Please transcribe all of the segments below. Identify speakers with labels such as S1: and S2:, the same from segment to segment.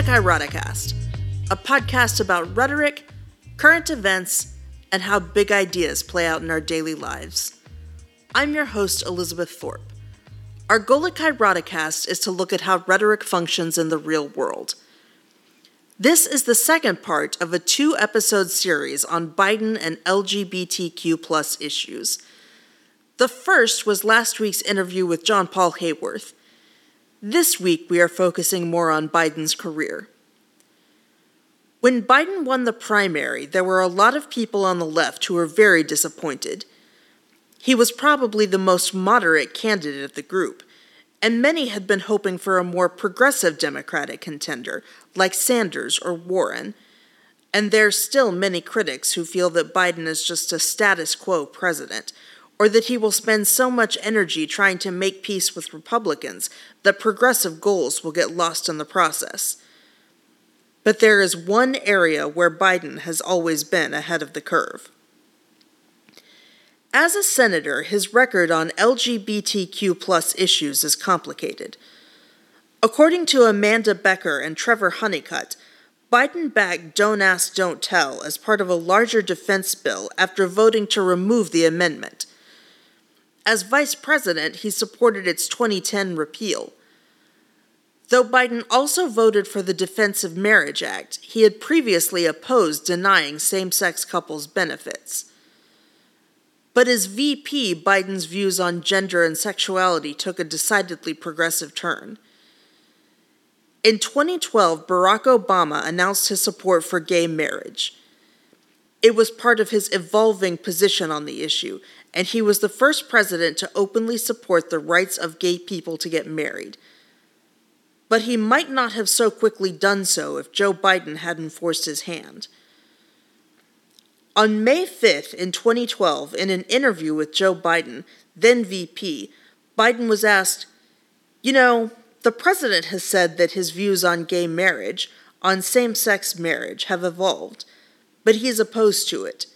S1: to Kairoticast, a podcast about rhetoric, current events, and how big ideas play out in our daily lives. I'm your host, Elizabeth Thorpe. Our goal at Kairoticast is to look at how rhetoric functions in the real world. This is the second part of a two episode series on Biden and LGBTQ plus issues. The first was last week's interview with John Paul Hayworth. This week, we are focusing more on Biden's career. When Biden won the primary, there were a lot of people on the left who were very disappointed. He was probably the most moderate candidate of the group, and many had been hoping for a more progressive Democratic contender, like Sanders or Warren. And there's still many critics who feel that Biden is just a status quo president, or that he will spend so much energy trying to make peace with Republicans that progressive goals will get lost in the process. But there is one area where Biden has always been ahead of the curve. As a senator, his record on LGBTQ issues is complicated. According to Amanda Becker and Trevor Hunnicutt, Biden backed Don't Ask, Don't Tell as part of a larger defense bill after voting to remove the amendment. As vice president, he supported its 2010 repeal. Though Biden also voted for the Defense of Marriage Act, he had previously opposed denying same sex couples benefits. But as VP, Biden's views on gender and sexuality took a decidedly progressive turn. In 2012, Barack Obama announced his support for gay marriage. It was part of his evolving position on the issue, and he was the first president to openly support the rights of gay people to get married. But he might not have so quickly done so if Joe Biden hadn't forced his hand. On May 5th, in 2012, in an interview with Joe Biden, then VP, Biden was asked, You know, the president has said that his views on gay marriage, on same sex marriage, have evolved, but he is opposed to it.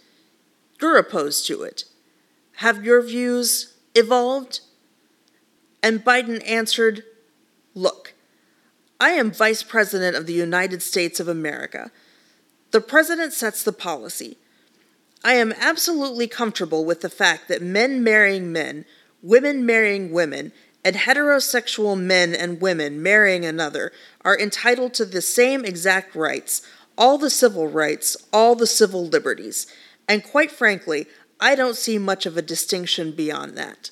S1: You're opposed to it. Have your views evolved? And Biden answered, Look, I am Vice President of the United States of America. The President sets the policy. I am absolutely comfortable with the fact that men marrying men, women marrying women, and heterosexual men and women marrying another are entitled to the same exact rights, all the civil rights, all the civil liberties. And quite frankly, I don't see much of a distinction beyond that.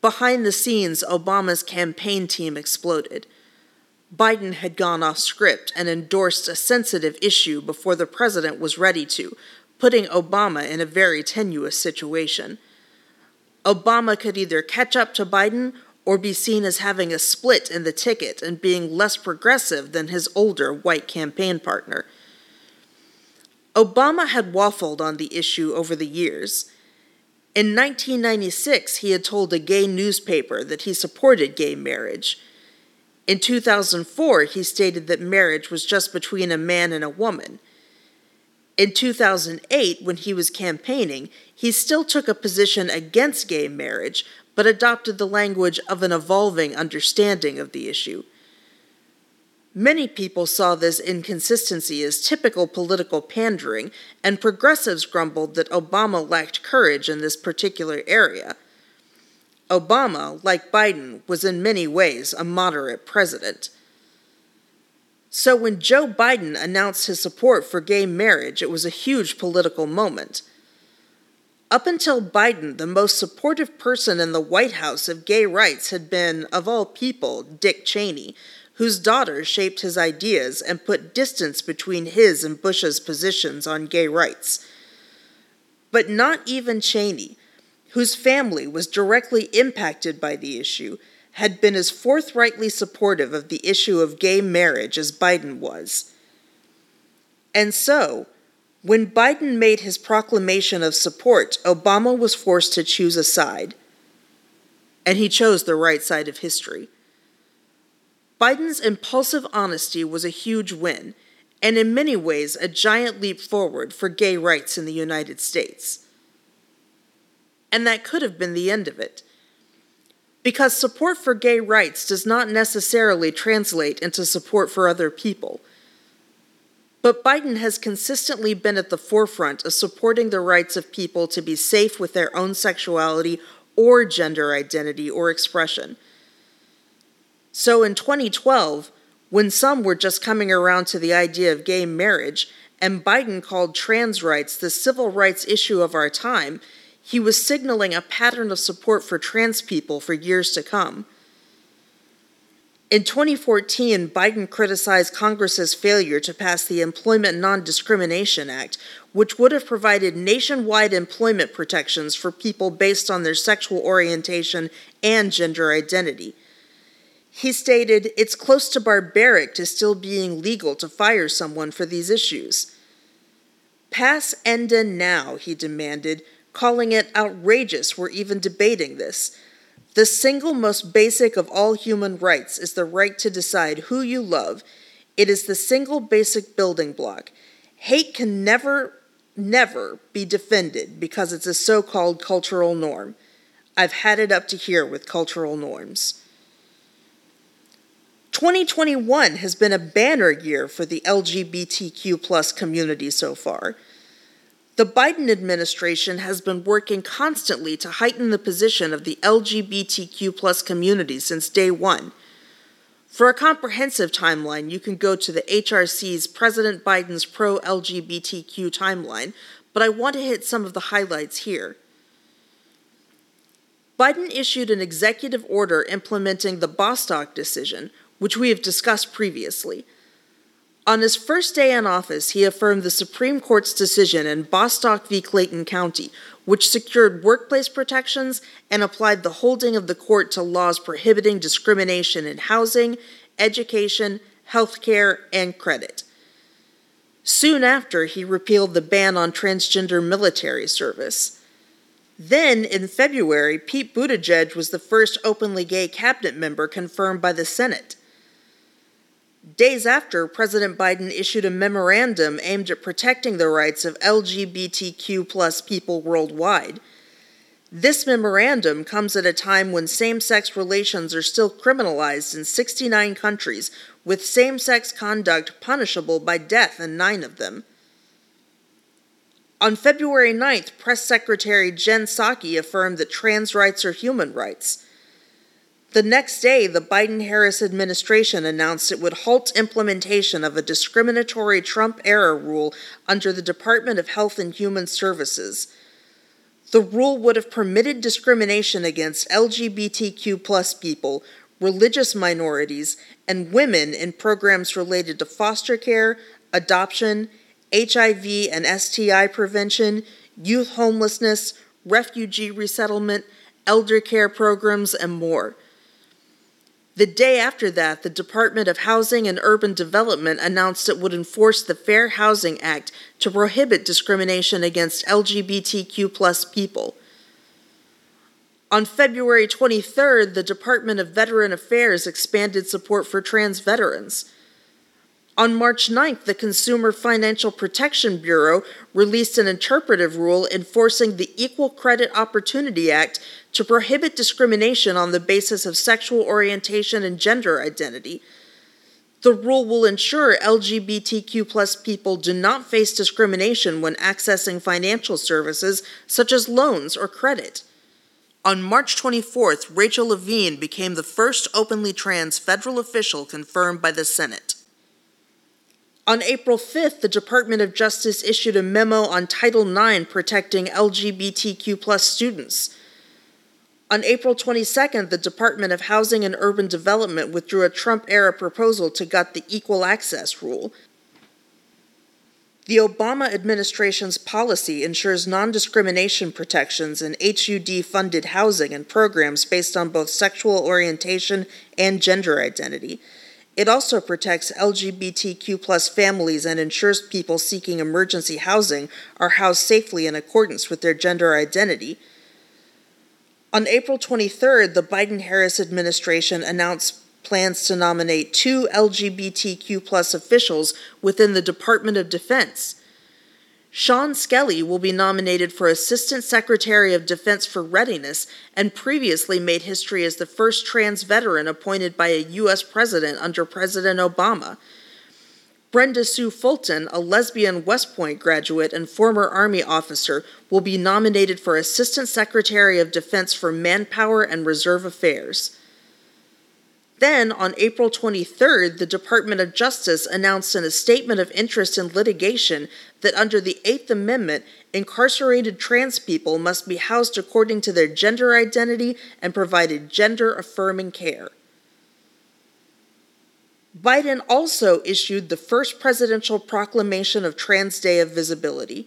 S1: Behind the scenes, Obama's campaign team exploded. Biden had gone off script and endorsed a sensitive issue before the president was ready to, putting Obama in a very tenuous situation. Obama could either catch up to Biden or be seen as having a split in the ticket and being less progressive than his older white campaign partner. Obama had waffled on the issue over the years. In 1996, he had told a gay newspaper that he supported gay marriage. In 2004, he stated that marriage was just between a man and a woman. In 2008, when he was campaigning, he still took a position against gay marriage, but adopted the language of an evolving understanding of the issue. Many people saw this inconsistency as typical political pandering, and progressives grumbled that Obama lacked courage in this particular area. Obama, like Biden, was in many ways a moderate president. So when Joe Biden announced his support for gay marriage, it was a huge political moment. Up until Biden, the most supportive person in the White House of gay rights had been, of all people, Dick Cheney, whose daughter shaped his ideas and put distance between his and Bush's positions on gay rights. But not even Cheney, whose family was directly impacted by the issue, had been as forthrightly supportive of the issue of gay marriage as Biden was. And so, when Biden made his proclamation of support, Obama was forced to choose a side. And he chose the right side of history. Biden's impulsive honesty was a huge win, and in many ways a giant leap forward for gay rights in the United States. And that could have been the end of it. because support for gay rights does not necessarily translate into support for other people. But Biden has consistently been at the forefront of supporting the rights of people to be safe with their own sexuality or gender identity or expression. So in 2012, when some were just coming around to the idea of gay marriage, and Biden called trans rights the civil rights issue of our time, he was signaling a pattern of support for trans people for years to come. In 2014, Biden criticized Congress's failure to pass the Employment Non Discrimination Act, which would have provided nationwide employment protections for people based on their sexual orientation and gender identity. He stated, It's close to barbaric to still being legal to fire someone for these issues. Pass ENDA now, he demanded, calling it outrageous we're even debating this. The single most basic of all human rights is the right to decide who you love. It is the single basic building block. Hate can never, never be defended because it's a so called cultural norm. I've had it up to here with cultural norms. 2021 has been a banner year for the LGBTQ plus community so far. The Biden administration has been working constantly to heighten the position of the LGBTQ plus community since day one. For a comprehensive timeline, you can go to the HRC's President Biden's pro LGBTQ timeline, but I want to hit some of the highlights here. Biden issued an executive order implementing the Bostock decision, which we have discussed previously. On his first day in office, he affirmed the Supreme Court's decision in Bostock v. Clayton County, which secured workplace protections and applied the holding of the court to laws prohibiting discrimination in housing, education, healthcare, and credit. Soon after, he repealed the ban on transgender military service. Then, in February, Pete Buttigieg was the first openly gay cabinet member confirmed by the Senate. Days after, President Biden issued a memorandum aimed at protecting the rights of LGBTQ plus people worldwide. This memorandum comes at a time when same sex relations are still criminalized in 69 countries, with same sex conduct punishable by death in nine of them. On February 9th, Press Secretary Jen Psaki affirmed that trans rights are human rights. The next day, the Biden Harris administration announced it would halt implementation of a discriminatory Trump era rule under the Department of Health and Human Services. The rule would have permitted discrimination against LGBTQ people, religious minorities, and women in programs related to foster care, adoption, HIV and STI prevention, youth homelessness, refugee resettlement, elder care programs, and more. The day after that, the Department of Housing and Urban Development announced it would enforce the Fair Housing Act to prohibit discrimination against LGBTQ people. On February 23rd, the Department of Veteran Affairs expanded support for trans veterans. On March 9th, the Consumer Financial Protection Bureau released an interpretive rule enforcing the Equal Credit Opportunity Act to prohibit discrimination on the basis of sexual orientation and gender identity. The rule will ensure LGBTQ plus people do not face discrimination when accessing financial services such as loans or credit. On March 24th, Rachel Levine became the first openly trans federal official confirmed by the Senate. On April 5th, the Department of Justice issued a memo on Title IX protecting LGBTQ students. On April 22nd, the Department of Housing and Urban Development withdrew a Trump era proposal to gut the Equal Access Rule. The Obama administration's policy ensures non discrimination protections in HUD funded housing and programs based on both sexual orientation and gender identity. It also protects LGBTQ plus families and ensures people seeking emergency housing are housed safely in accordance with their gender identity. On April 23rd, the Biden Harris administration announced plans to nominate two LGBTQ plus officials within the Department of Defense. Shawn Skelly will be nominated for Assistant Secretary of Defense for Readiness and previously made history as the first trans veteran appointed by a U.S. president under President Obama. Brenda Sue Fulton, a lesbian West Point graduate and former Army officer, will be nominated for Assistant Secretary of Defense for Manpower and Reserve Affairs. Then, on April 23rd, the Department of Justice announced in a statement of interest in litigation that under the Eighth Amendment, incarcerated trans people must be housed according to their gender identity and provided gender affirming care. Biden also issued the first presidential proclamation of Trans Day of Visibility.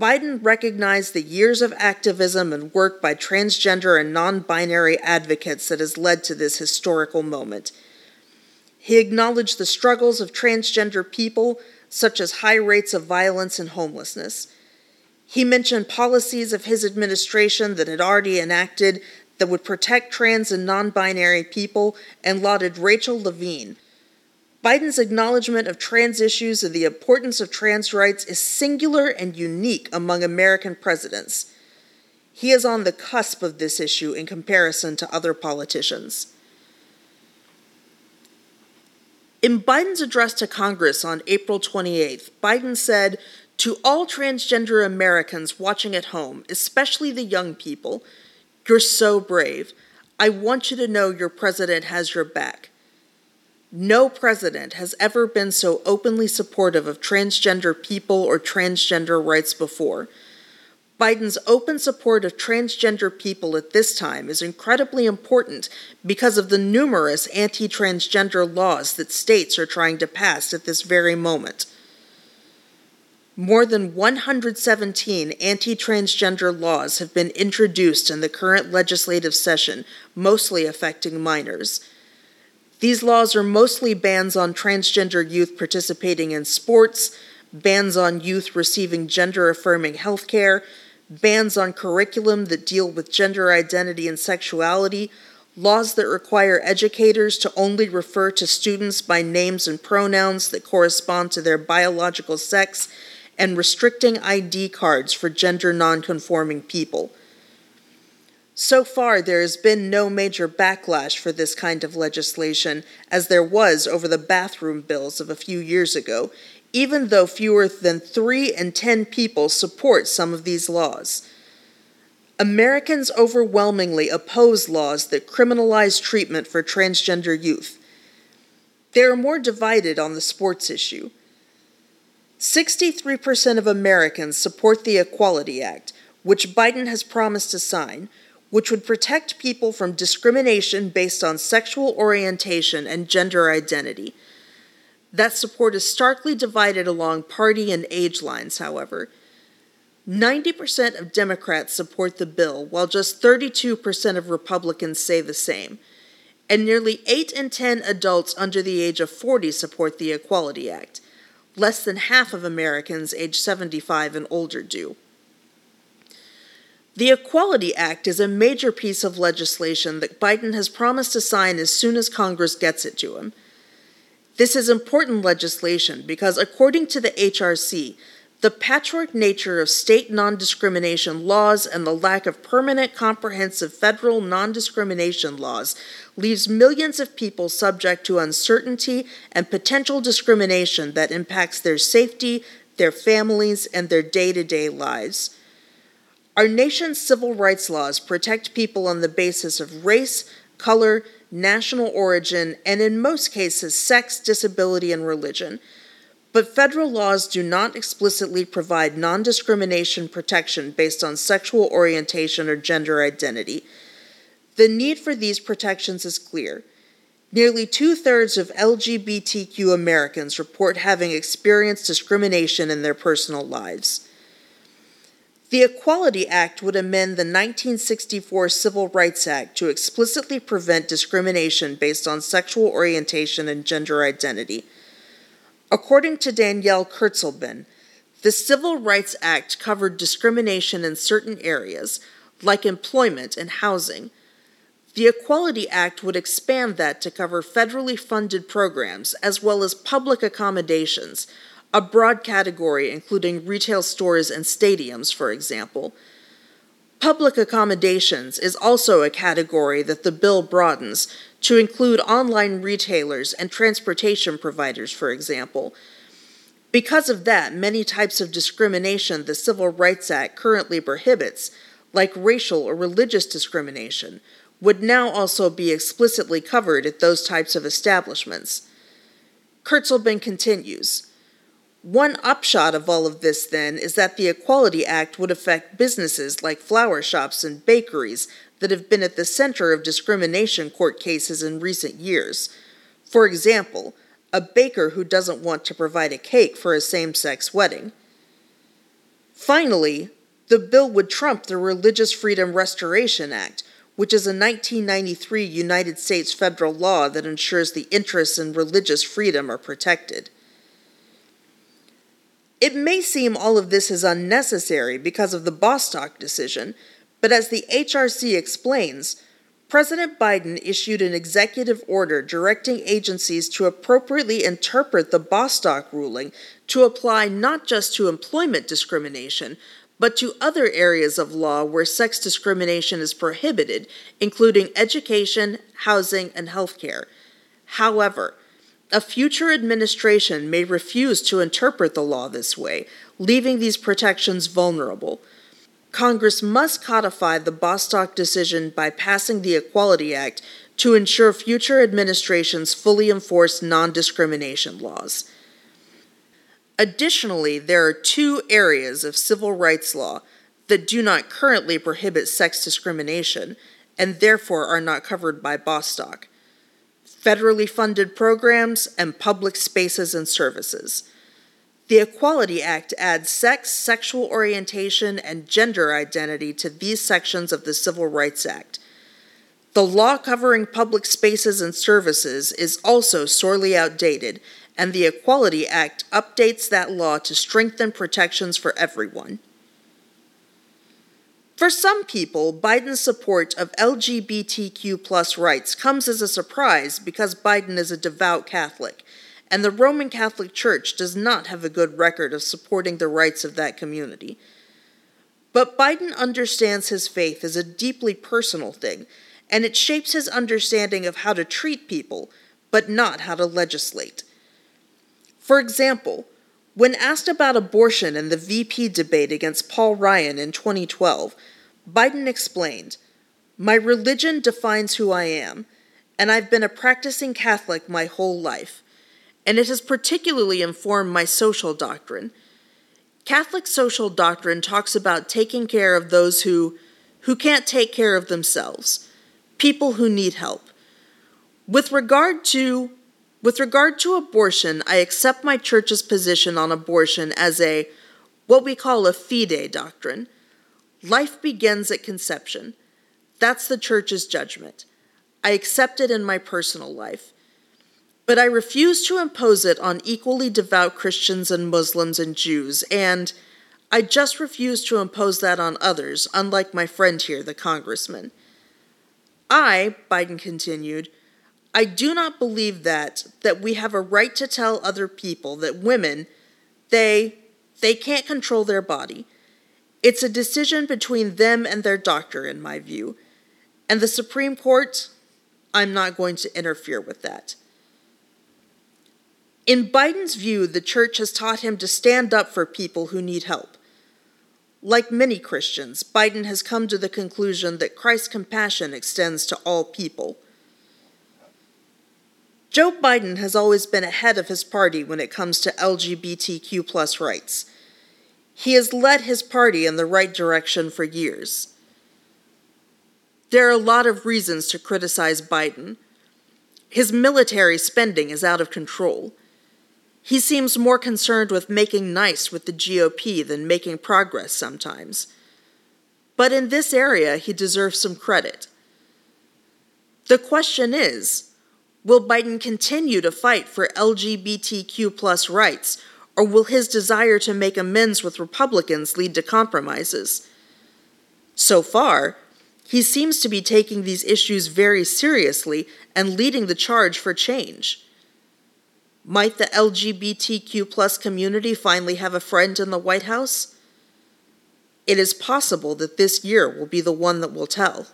S1: Biden recognized the years of activism and work by transgender and non binary advocates that has led to this historical moment. He acknowledged the struggles of transgender people, such as high rates of violence and homelessness. He mentioned policies of his administration that had already enacted that would protect trans and non binary people and lauded Rachel Levine Biden's acknowledgement of trans issues and the importance of trans rights is singular and unique among American presidents. He is on the cusp of this issue in comparison to other politicians. In Biden's address to Congress on April 28th, Biden said, To all transgender Americans watching at home, especially the young people, you're so brave. I want you to know your president has your back. No president has ever been so openly supportive of transgender people or transgender rights before. Biden's open support of transgender people at this time is incredibly important because of the numerous anti transgender laws that states are trying to pass at this very moment. More than 117 anti transgender laws have been introduced in the current legislative session, mostly affecting minors. These laws are mostly bans on transgender youth participating in sports, bans on youth receiving gender affirming health care, bans on curriculum that deal with gender identity and sexuality, laws that require educators to only refer to students by names and pronouns that correspond to their biological sex, and restricting ID cards for gender nonconforming people. So far, there has been no major backlash for this kind of legislation, as there was over the bathroom bills of a few years ago, even though fewer than 3 in 10 people support some of these laws. Americans overwhelmingly oppose laws that criminalize treatment for transgender youth. They are more divided on the sports issue. 63% of Americans support the Equality Act, which Biden has promised to sign which would protect people from discrimination based on sexual orientation and gender identity. That support is starkly divided along party and age lines, however. 90% of Democrats support the bill, while just 32% of Republicans say the same. And nearly 8 in 10 adults under the age of 40 support the Equality Act. Less than half of Americans age 75 and older do. The Equality Act is a major piece of legislation that Biden has promised to sign as soon as Congress gets it to him. This is important legislation because, according to the HRC, the patchwork nature of state non discrimination laws and the lack of permanent, comprehensive federal non discrimination laws leaves millions of people subject to uncertainty and potential discrimination that impacts their safety, their families, and their day to day lives. Our nation's civil rights laws protect people on the basis of race, color, national origin, and in most cases, sex, disability, and religion. But federal laws do not explicitly provide non discrimination protection based on sexual orientation or gender identity. The need for these protections is clear. Nearly two thirds of LGBTQ Americans report having experienced discrimination in their personal lives. The Equality Act would amend the 1964 Civil Rights Act to explicitly prevent discrimination based on sexual orientation and gender identity. According to Danielle Kurtzleben, the Civil Rights Act covered discrimination in certain areas, like employment and housing. The Equality Act would expand that to cover federally funded programs as well as public accommodations, a broad category including retail stores and stadiums, for example. Public accommodations is also a category that the bill broadens to include online retailers and transportation providers, for example. Because of that, many types of discrimination the Civil Rights Act currently prohibits, like racial or religious discrimination, would now also be explicitly covered at those types of establishments. Kurtzleben continues. One upshot of all of this, then, is that the Equality Act would affect businesses like flower shops and bakeries that have been at the center of discrimination court cases in recent years. For example, a baker who doesn't want to provide a cake for a same sex wedding. Finally, the bill would trump the Religious Freedom Restoration Act, which is a 1993 United States federal law that ensures the interests in religious freedom are protected. It may seem all of this is unnecessary because of the Bostock decision, but as the HRC explains, President Biden issued an executive order directing agencies to appropriately interpret the Bostock ruling to apply not just to employment discrimination, but to other areas of law where sex discrimination is prohibited, including education, housing, and healthcare. However, a future administration may refuse to interpret the law this way, leaving these protections vulnerable. Congress must codify the Bostock decision by passing the Equality Act to ensure future administrations fully enforce non discrimination laws. Additionally, there are two areas of civil rights law that do not currently prohibit sex discrimination and therefore are not covered by Bostock federally funded programs and public spaces and services. The Equality Act adds sex, sexual orientation, and gender identity to these sections of the Civil Rights Act. The law covering public spaces and services is also sorely outdated, and the Equality Act updates that law to strengthen protections for everyone. For some people, Biden's support of LGBTQ plus rights comes as a surprise because Biden is a devout Catholic and the Roman Catholic Church does not have a good record of supporting the rights of that community. But Biden understands his faith as a deeply personal thing, and it shapes his understanding of how to treat people, but not how to legislate. For example, when asked about abortion in the VP debate against Paul Ryan in 2012, Biden explained My religion defines who I am, and I've been a practicing Catholic my whole life and it has particularly informed my social doctrine. Catholic social doctrine talks about taking care of those who, who can't take care of themselves, people who need help. With regard to with regard to abortion, I accept my church's position on abortion as a what we call a fide doctrine. Life begins at conception. That's the church's judgment. I accept it in my personal life but I refuse to impose it on equally devout Christians and Muslims and Jews, and I just refuse to impose that on others, unlike my friend here, the congressman. I, Biden continued, I do not believe that that we have a right to tell other people that women they they can't control their body. It's a decision between them and their doctor in my view. And the Supreme Court, I'm not going to interfere with that. In Biden's view, the church has taught him to stand up for people who need help. Like many Christians, Biden has come to the conclusion that Christ's compassion extends to all people. Joe Biden has always been ahead of his party when it comes to LGBTQ plus rights. He has led his party in the right direction for years. There are a lot of reasons to criticize Biden. His military spending is out of control. He seems more concerned with making nice with the GOP than making progress sometimes. But in this area, he deserves some credit. The question is will Biden continue to fight for LGBTQ plus rights, or will his desire to make amends with Republicans lead to compromises? So far, he seems to be taking these issues very seriously and leading the charge for change. Might the LGBTQ plus community finally have a friend in the White House? It is possible that this year will be the one that will tell.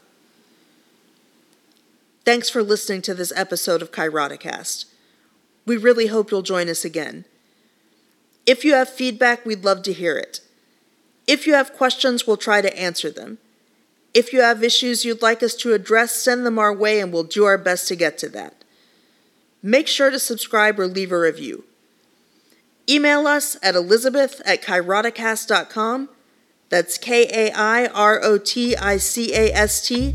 S1: Thanks for listening to this episode of Kairoticast. We really hope you'll join us again. If you have feedback, we'd love to hear it. If you have questions, we'll try to answer them. If you have issues you'd like us to address, send them our way and we'll do our best to get to that make sure to subscribe or leave a review. Email us at elizabeth at kairoticast.com. That's K A I R O T I C A S T